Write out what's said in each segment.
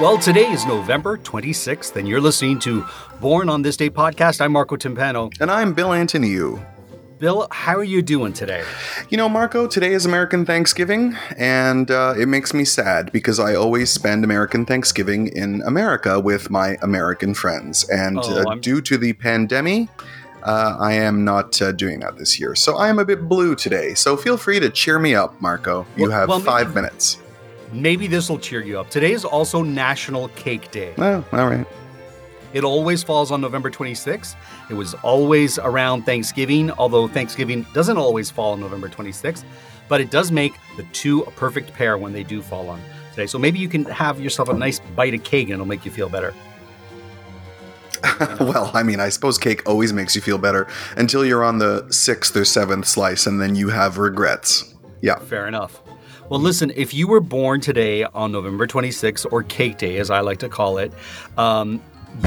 Well, today is November 26th, and you're listening to Born on This Day podcast. I'm Marco Timpano. And I'm Bill Antoniou. Bill, how are you doing today? You know, Marco, today is American Thanksgiving, and uh, it makes me sad because I always spend American Thanksgiving in America with my American friends. And Oh, uh, due to the pandemic, uh, I am not uh, doing that this year. So I am a bit blue today. So feel free to cheer me up, Marco. You Well- have well, five maybe- minutes. Maybe this will cheer you up. Today is also National Cake Day. Oh, all right. It always falls on November 26th. It was always around Thanksgiving, although Thanksgiving doesn't always fall on November 26th, but it does make the two a perfect pair when they do fall on today. So maybe you can have yourself a nice bite of cake and it'll make you feel better. well, I mean, I suppose cake always makes you feel better until you're on the sixth or seventh slice, and then you have regrets. Yeah. Fair enough. Well, listen, if you were born today on November 26th, or Cake Day, as I like to call it, um,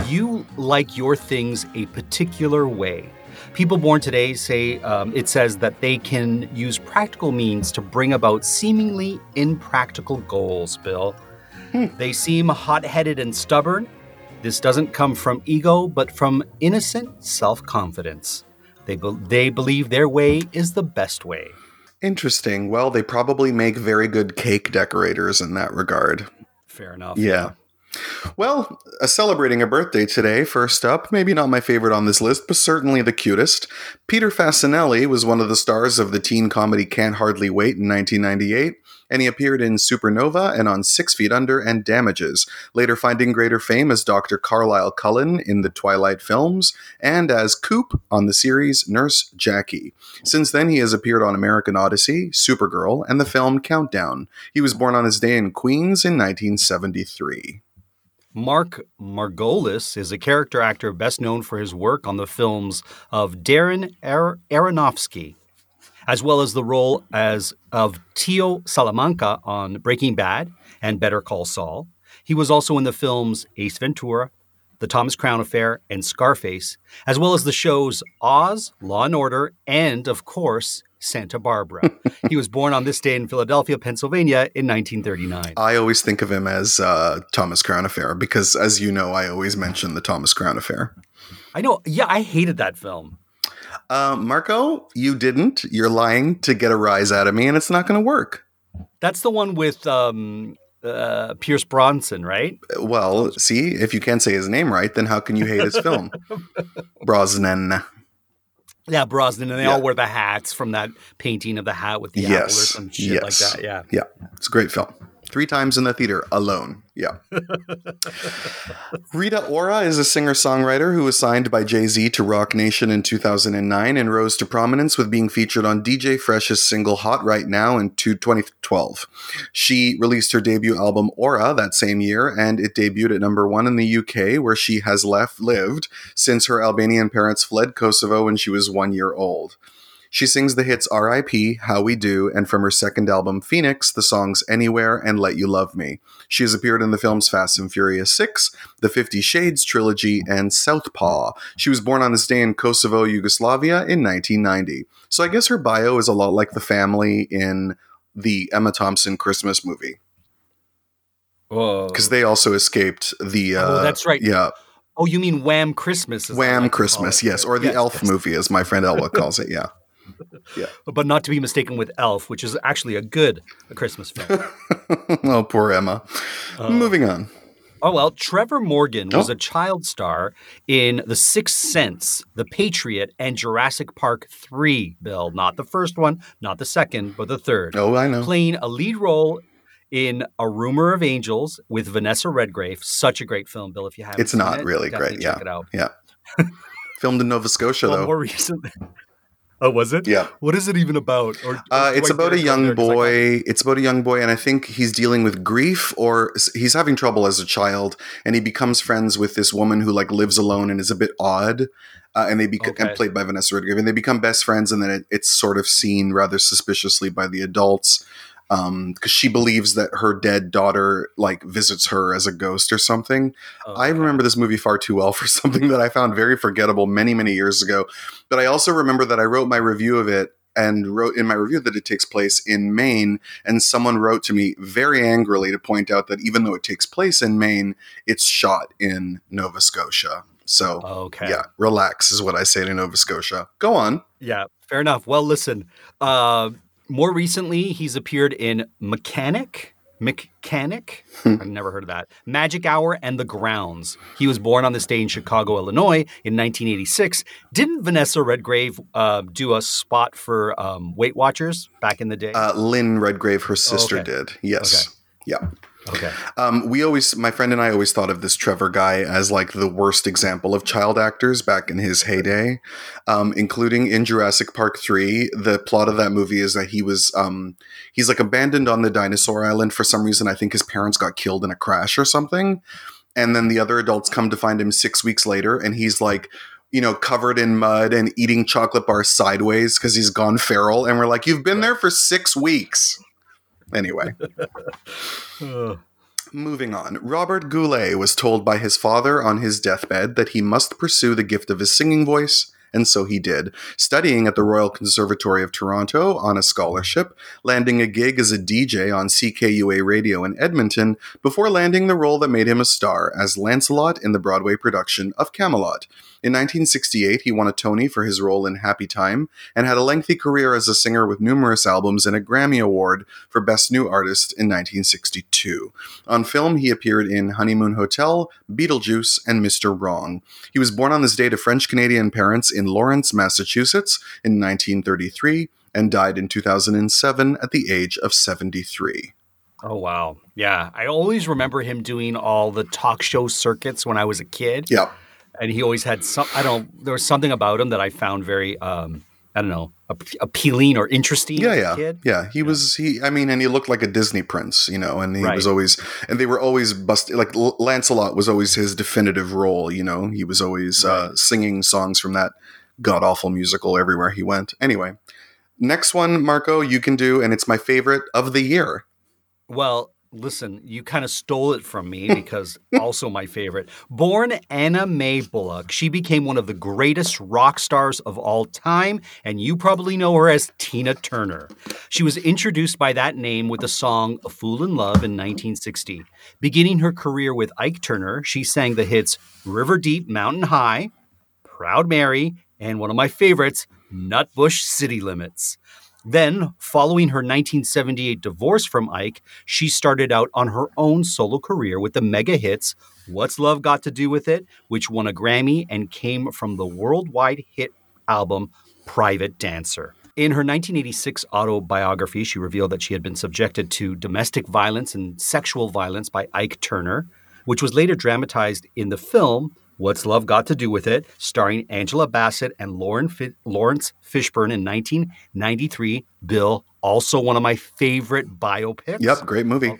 you like your things a particular way. People born today say um, it says that they can use practical means to bring about seemingly impractical goals, Bill. They seem hot headed and stubborn. This doesn't come from ego, but from innocent self confidence. They, be- they believe their way is the best way. Interesting. Well, they probably make very good cake decorators in that regard. Fair enough. Yeah. Well, uh, celebrating a birthday today, first up, maybe not my favorite on this list, but certainly the cutest. Peter Facinelli was one of the stars of the teen comedy Can't Hardly Wait in 1998, and he appeared in Supernova and on Six Feet Under and Damages, later finding greater fame as Dr. Carlisle Cullen in the Twilight films and as Coop on the series Nurse Jackie. Since then, he has appeared on American Odyssey, Supergirl, and the film Countdown. He was born on his day in Queens in 1973. Mark Margolis is a character actor best known for his work on the films of Darren Ar- Aronofsky, as well as the role as of Tio Salamanca on Breaking Bad and Better Call Saul. He was also in the films Ace Ventura, The Thomas Crown Affair, and Scarface, as well as the shows Oz, Law and Order, and, of course, Santa Barbara. he was born on this day in Philadelphia, Pennsylvania in 1939. I always think of him as uh, Thomas Crown Affair because, as you know, I always mention the Thomas Crown Affair. I know, yeah, I hated that film. Uh, Marco, you didn't. You're lying to get a rise out of me, and it's not going to work. That's the one with um, uh, Pierce Bronson, right? Well, see, if you can't say his name right, then how can you hate his film? Brosnan. Yeah, Brosnan, and they Yeah. all wear the hats from that painting of the hat with the apple or some shit yes. like that. Yeah. Yeah. It's a great film. Three times in the theater alone. Yeah. Rita Ora is a singer songwriter who was signed by Jay Z to Roc Nation in 2009 and rose to prominence with being featured on DJ Fresh's single Hot Right Now in 2012. She released her debut album Aura that same year, and it debuted at number one in the UK, where she has left lived since her Albanian parents fled Kosovo when she was one year old. She sings the hits R.I.P., How We Do, and from her second album, Phoenix, the songs Anywhere and Let You Love Me. She has appeared in the films Fast and Furious 6, the Fifty Shades trilogy, and Southpaw. She was born on this day in Kosovo, Yugoslavia in 1990. So I guess her bio is a lot like the family in the Emma Thompson Christmas movie, Whoa. because they also escaped the. Uh, Oh, that's right. Yeah, Oh, you mean Wham Christmas? as Wham like Christmas, yes, or the Yes, Elf yes. movie, as my friend Elwa calls it, yeah. But not to be mistaken with Elf, which is actually a good Christmas film. oh, poor Emma. Uh, Moving on. Oh well, Trevor Morgan was Oh. a child star in The Sixth Sense, The Patriot, and Jurassic Park 3, Bill. Not the first one, not the second, but the third. Oh, I know. Playing a lead role in A Rumor of Angels with Vanessa Redgrave. Such a great film, Bill. If you haven't It's not it, really great, Check yeah. it out. Yeah. Filmed in Nova Scotia, Well, though. more recent. Oh, was it? Yeah. What is it even about? Or, or Uh, it's about a young there? 'Cause I got- boy. It's about a young boy, and I think he's dealing with grief, or he's having trouble as a child, and he becomes friends with this woman who like lives alone and is a bit odd. Uh, and they become Okay. and played by Vanessa Redgrave, and they become best friends, and then it, it's sort of seen rather suspiciously by the adults because she believes that her dead daughter like visits her as a ghost or something. Oh, I remember this movie far too well for something that I found very forgettable many, many years ago. But I also remember that I wrote my review of it and wrote in my review that it takes place in Maine. And someone wrote to me very angrily to point out that even though it takes place in Maine, it's shot in Nova Scotia. So, Okay. yeah, relax is what I say to Nova Scotia. Go on. Yeah, fair enough. Well, listen, uh, more recently, he's appeared in Mechanic. Mechanic? I've never heard of that. Magic Hour and The Grounds. He was born on this day in Chicago, Illinois in 1986. Didn't Vanessa Redgrave uh, do a spot for um, Weight Watchers back in the day? Uh, Lynn Redgrave, her sister, okay. did. Yes. Yeah. Okay. Um, we always, my friend and I always thought of this Trevor guy as like the worst example of child actors back in his heyday, um, including in Jurassic Park 3. The plot of that movie is that he was, um, he's like abandoned on the dinosaur island for some reason. I think his parents got killed in a crash or something. And then the other adults come to find him six weeks later, and he's like, you know, covered in mud and eating chocolate bars sideways because he's gone feral. And we're like, you've been there for six weeks. Anyway. Moving on, Robert Goulet was told by his father on his deathbed that he must pursue the gift of his singing voice, and so he did, studying at the Royal Conservatory of Toronto on a scholarship, landing a gig as a DJ on CKUA radio in Edmonton, before landing the role that made him a star as Lancelot in the Broadway production of Camelot. In 1968, he won a Tony for his role in Happy Time and had a lengthy career as a singer with numerous albums and a Grammy Award for Best New Artist in 1962. On film, he appeared in Honeymoon Hotel, Beetlejuice, and Mr. Wrong. He was born on this day to French Canadian parents in Lawrence, Massachusetts in 1933 and died in 2007 at the age of 73. Oh, wow. Yeah. I always remember him doing all the talk show circuits when I was a kid. Yeah. And he always had some i don't there was something about him that i found very um i don't know ap- appealing or interesting Yeah, yeah, kid yeah. He was he. I mean, and he looked like a Disney prince, you know. And he Right. was always, and they were always busted. Like L- Lancelot was always his definitive role, you know. He was always uh, singing songs from that god awful musical everywhere he went. Anyway, next one, Marco, you can do, and it's my favorite of the year. well listen you kind of stole it from me because also my favorite. Born anna mae bullock she became one of the greatest rock stars of all time and you probably know her as tina turner. She was introduced by that name with the song a fool in love in 1960 beginning her career with ike turner she sang the hits river deep mountain high Proud Mary, and one of my favorites, Nutbush City Limits. Then, following her 1978 divorce from Ike, she started out on her own solo career with the mega hits What's Love Got to Do with It, which won a Grammy and came from the worldwide hit album Private Dancer. In her 1986 autobiography, she revealed that she had been subjected to domestic violence and sexual violence by Ike Turner, which was later dramatized in the film What's Love Got to Do with It, starring Angela Bassett and Lauren Fi- Laurence Fishburne in 1993. Bill, also one of my favorite biopics. Yep, great movie.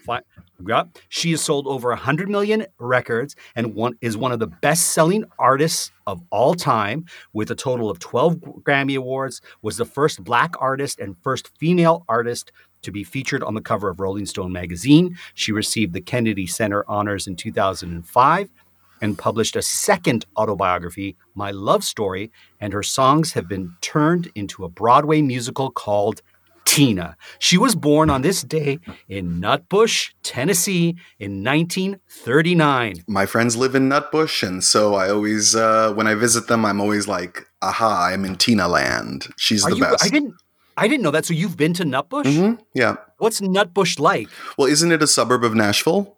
Yep. She has sold over 100 million records and one is one of the best-selling artists of all time with a total of 12 Grammy awards, was the first black artist and first female artist to be featured on the cover of Rolling Stone magazine. She received the Kennedy Center honors in 2005 and published a second autobiography, My Love Story, and her songs have been turned into a Broadway musical called Tina. She was born on this day in Nutbush, Tennessee in 1939. My friends live in Nutbush, and so I always, uh, when I visit them, I'm always like, "Aha! I'm in Tina Land. She's Are the you best." I didn't I didn't know that. So you've been to Nutbush? Mhm, Yeah. What's Nutbush like? Well, isn't it a suburb of Nashville?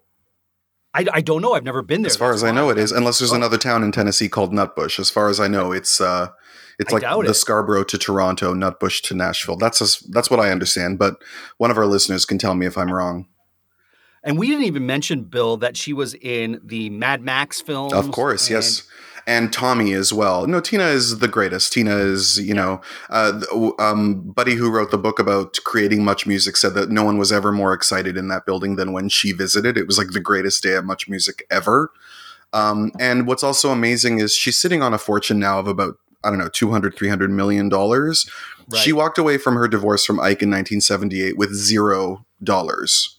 I, I don't know. I've never been there. As far That's as I know, it is. Unless there's Oh. another town in Tennessee called Nutbush. As far as I know, it's uh, it's I like the it. Scarborough to Toronto, Nutbush to Nashville. That's as, that's what I understand. But one of our listeners can tell me if I'm wrong. And we didn't even mention Bill that she was in the Mad Max film. Of course, yes. And Tommy as well. No, Tina is the greatest. Tina is, you know, uh, um, Buddy, who wrote the book about creating Much Music, said that no one was ever more excited in that building than when she visited. It was like the greatest day at Much Music ever. Um, and what's also amazing is she's sitting on a fortune now of about, I don't know, 200, 300 million dollars. She walked away from her divorce from Ike in 1978 with zero dollars,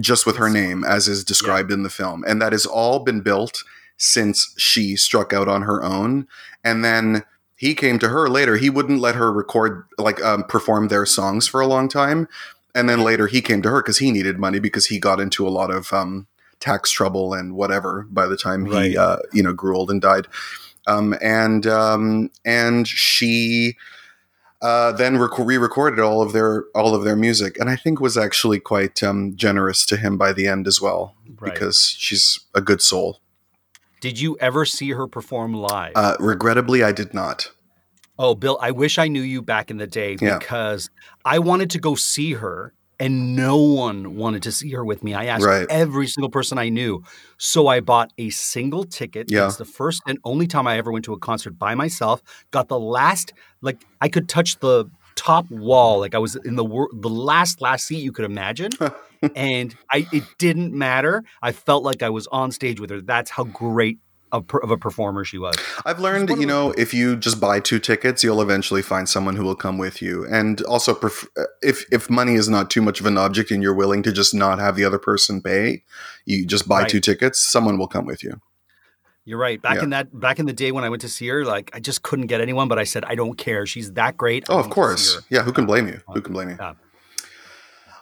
just with her name, as is described in the film. And that has all been built since she struck out on her own. And then he came to her later. He wouldn't let her record, like, um, perform their songs for a long time. And then later he came to her because he needed money because he got into a lot of um, tax trouble and whatever by the time Right. he, uh, you know, grew old and died. Um, and um, and she uh, then rec- re-recorded all of their all of their music, and I think was actually quite um, generous to him by the end as well Right. because she's a good soul. Did you ever see her perform live? Uh, regrettably, I did not. oh, Bill, I wish I knew you back in the day Yeah. because I wanted to go see her and no one wanted to see her with me. I asked Right. every single person I knew. So I bought a single ticket. Yeah. It's the first and only time I ever went to a concert by myself. Got the last, like, I could touch the top wall. Like I was in the wor- the last last seat you could imagine. and I it didn't matter. I felt like I was on stage with her. That's how great a, per- of a performer she was. I've learned, one you the- know, if you just buy two tickets, you'll eventually find someone who will come with you. And also, pref- uh, if if money is not too much of an object and you're willing to just not have the other person pay, you just buy Right. two tickets. Someone will come with you. You're right. Back Yeah. in that back in the day when I went to see her, like I just couldn't get anyone, but I said I don't care. She's that great. Oh, I Oh, of course. Yeah, who can blame you? Who can blame you? Yeah.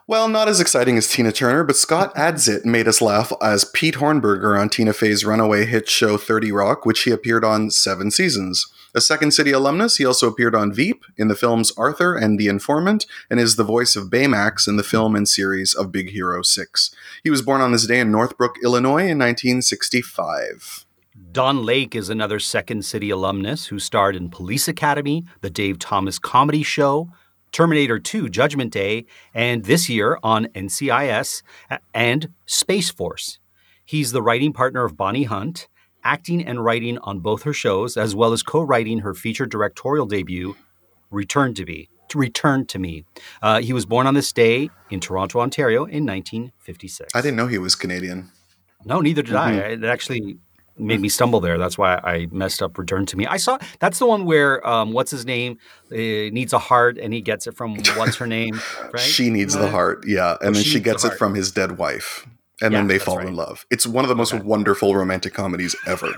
Well, not as exciting as Tina Turner, but Scott Adsit made us laugh as Pete Hornberger on Tina Fey's runaway hit show 30 Rock, which he appeared on seven seasons. A Second City alumnus, he also appeared on Veep in the films Arthur and The Informant, and is the voice of Baymax in the film and series of Big Hero 6. He was born on this day in Northbrook, Illinois in 1965. Don Lake is another Second City alumnus who starred in Police Academy, the Dave Thomas Comedy Show, Terminator 2 Judgment Day, and this year on NCIS and Space Force. He's the writing partner of Bonnie Hunt, acting and writing on both her shows, as well as co writing her feature directorial debut, Return to Me. To return to me. Uh, he was born on this day in Toronto, Ontario in 1956. I didn't know he was Canadian. No, neither did I. It actually made me stumble there. That's why I messed up Return to Me. I saw that's the one where um, what's his name uh, needs a heart and he gets it from what's her name, right? She needs the heart, yeah. And then she she needs the gets it from his dead wife. And Yeah, then they fall right. in love. It's one of the most Okay. wonderful romantic comedies ever.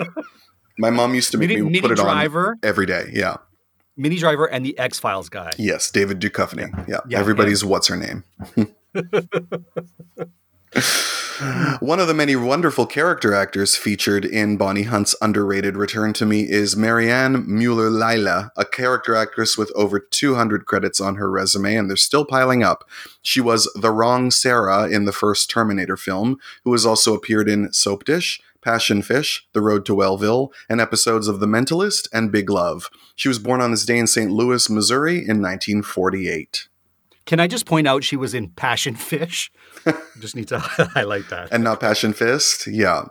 My mom used to make Mini, me Mini put it Driver, on every day. Yeah. Minnie Driver, and the X Files guy. Yes, David Duchovny. Yeah. Yeah, Everybody's what's her name. One of the many wonderful character actors featured in Bonnie Hunt's underrated Return to Me is Marianne Muellerleile, a character actress with over 200 credits on her resume, and they're still piling up. She was the wrong Sarah in the first Terminator film, who has also appeared in Soap Dish, Passion Fish, The Road to Wellville, and episodes of The Mentalist and Big Love. She was born on this day in St. Louis, Missouri in 1948. Can I just point out she was in Passion Fish? just need to highlight that. and not Passion Fist. Yeah,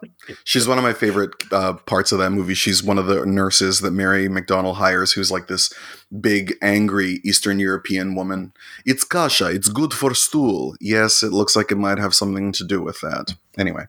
she's one of my favorite uh, parts of that movie. She's one of the nurses that Mary McDonnell hires, who's like this big, angry Eastern European woman. It's kasha. It's good for stool. Yes, it looks like it might have something to do with that. Anyway,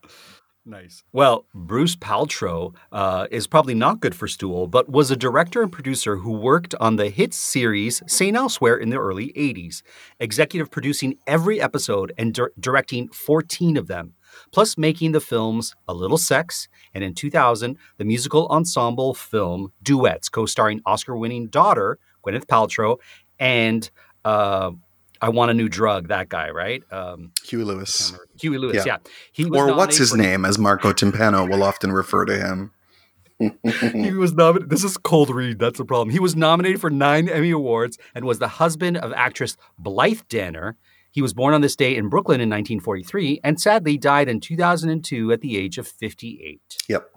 Nice. Well, Bruce Paltrow uh, is probably not good for stool, but was a director and producer who worked on the hit series St. Elsewhere in the early 80s, executive producing every episode and dir- directing 14 of them, plus making the films A Little Sex and in 2000, the musical ensemble film Duets, co starring Oscar winning daughter Gwyneth Paltrow and uh, I Want a New Drug, that guy, right? Um, Huey Lewis, Huey Lewis, Yeah. yeah. He or what's his for- name, as Marco Timpano will often refer to him. he was nominated. This is cold read. That's the problem. He was nominated for nine Emmy Awards and was the husband of actress Blythe Danner. He was born on this day in Brooklyn in 1943 and sadly died in 2002 at the age of 58. Yep.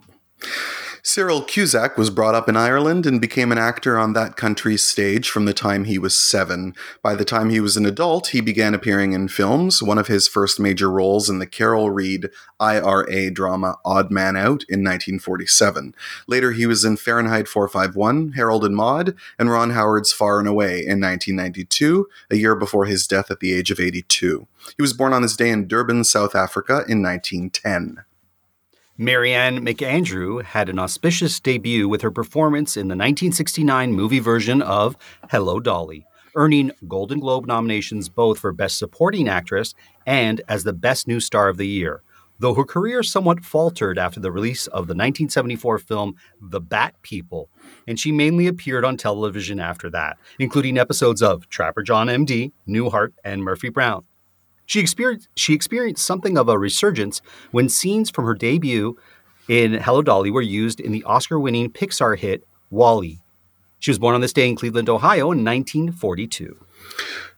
Cyril Cusack was brought up in Ireland and became an actor on that country's stage from the time he was seven. By the time he was an adult, he began appearing in films, one of his first major roles in the Carol Reed IRA drama Odd Man Out in 1947. Later, he was in Fahrenheit 451, Harold and Maude, and Ron Howard's Far and Away in 1992, a year before his death at the age of 82. He was born on this day in Durban, South Africa in 1910. Marianne McAndrew had an auspicious debut with her performance in the 1969 movie version of Hello Dolly, earning Golden Globe nominations both for Best Supporting Actress and as the Best New Star of the Year. though her career somewhat faltered after the release of the 1974 film The Bat People, and she mainly appeared on television after that, including episodes of Trapper John MD, Newhart, and Murphy Brown. She experienced, she experienced something of a resurgence when scenes from her debut in Hello Dolly were used in the Oscar winning Pixar hit WALL-E. She was born on this day in Cleveland, Ohio in 1942.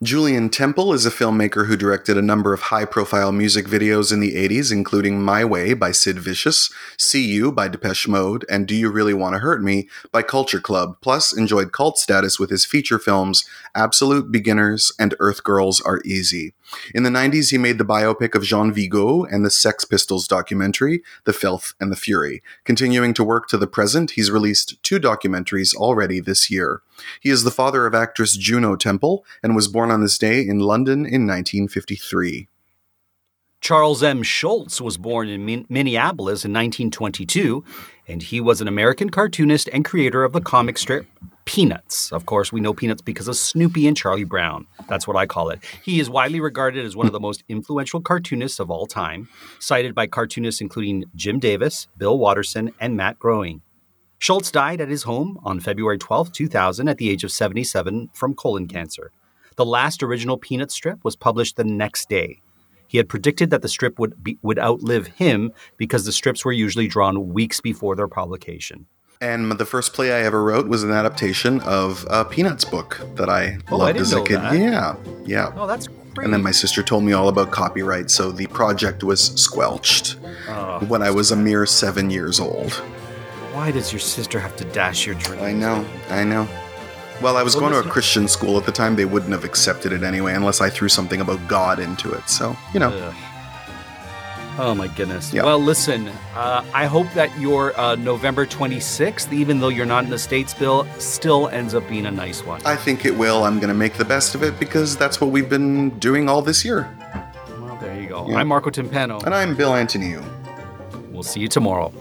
Julien Temple is a filmmaker who directed a number of high profile music videos in the 80s, including My Way by Sid Vicious, See You by Depeche Mode, and Do You Really Want to Hurt Me by Culture Club, plus enjoyed cult status with his feature films Absolute Beginners and Earth Girls Are Easy. In the 90s, he made the biopic of Jean Vigo and the Sex Pistols documentary, The Filth and the Fury. Continuing to work to the present, he's released two documentaries already this year. He is the father of actress Juno Temple and was born on this day in London in 1953. Charles M. Schulz was born in Min- Minneapolis in 1922, and he was an American cartoonist and creator of the comic strip Peanuts. Of course, we know Peanuts because of Snoopy and Charlie Brown. That's what I call it. He is widely regarded as one of the most influential cartoonists of all time, cited by cartoonists including Jim Davis, Bill Watterson, and Matt Groening. Schulz died at his home on February 12, 2000, at the age of 77 from colon cancer. The last original Peanut strip was published the next day. He had predicted that the strip would be, would outlive him because the strips were usually drawn weeks before their publication. And the first play I ever wrote was an adaptation of a Peanuts book that I Oh, I loved didn't as a kid. that. Yeah, yeah. Oh, that's great. And then my sister told me all about copyright, so the project was squelched Oh, when I was a mere seven years old. why does your sister have to dash your dreams? I know, I know. Well, I was Well, going to a Christian school at the time. They wouldn't have accepted it anyway, unless I threw something about God into it. So, you know. Ugh. Oh my goodness. Yeah. Well, listen, uh, I hope that your uh, November 26th, even though you're not in the States, Bill, still ends up being a nice one. I think it will. I'm going to make the best of it because that's what we've been doing all this year. well, there you go. Yeah. I'm Marco Timpano. And I'm Bill Antoniou. We'll see you tomorrow.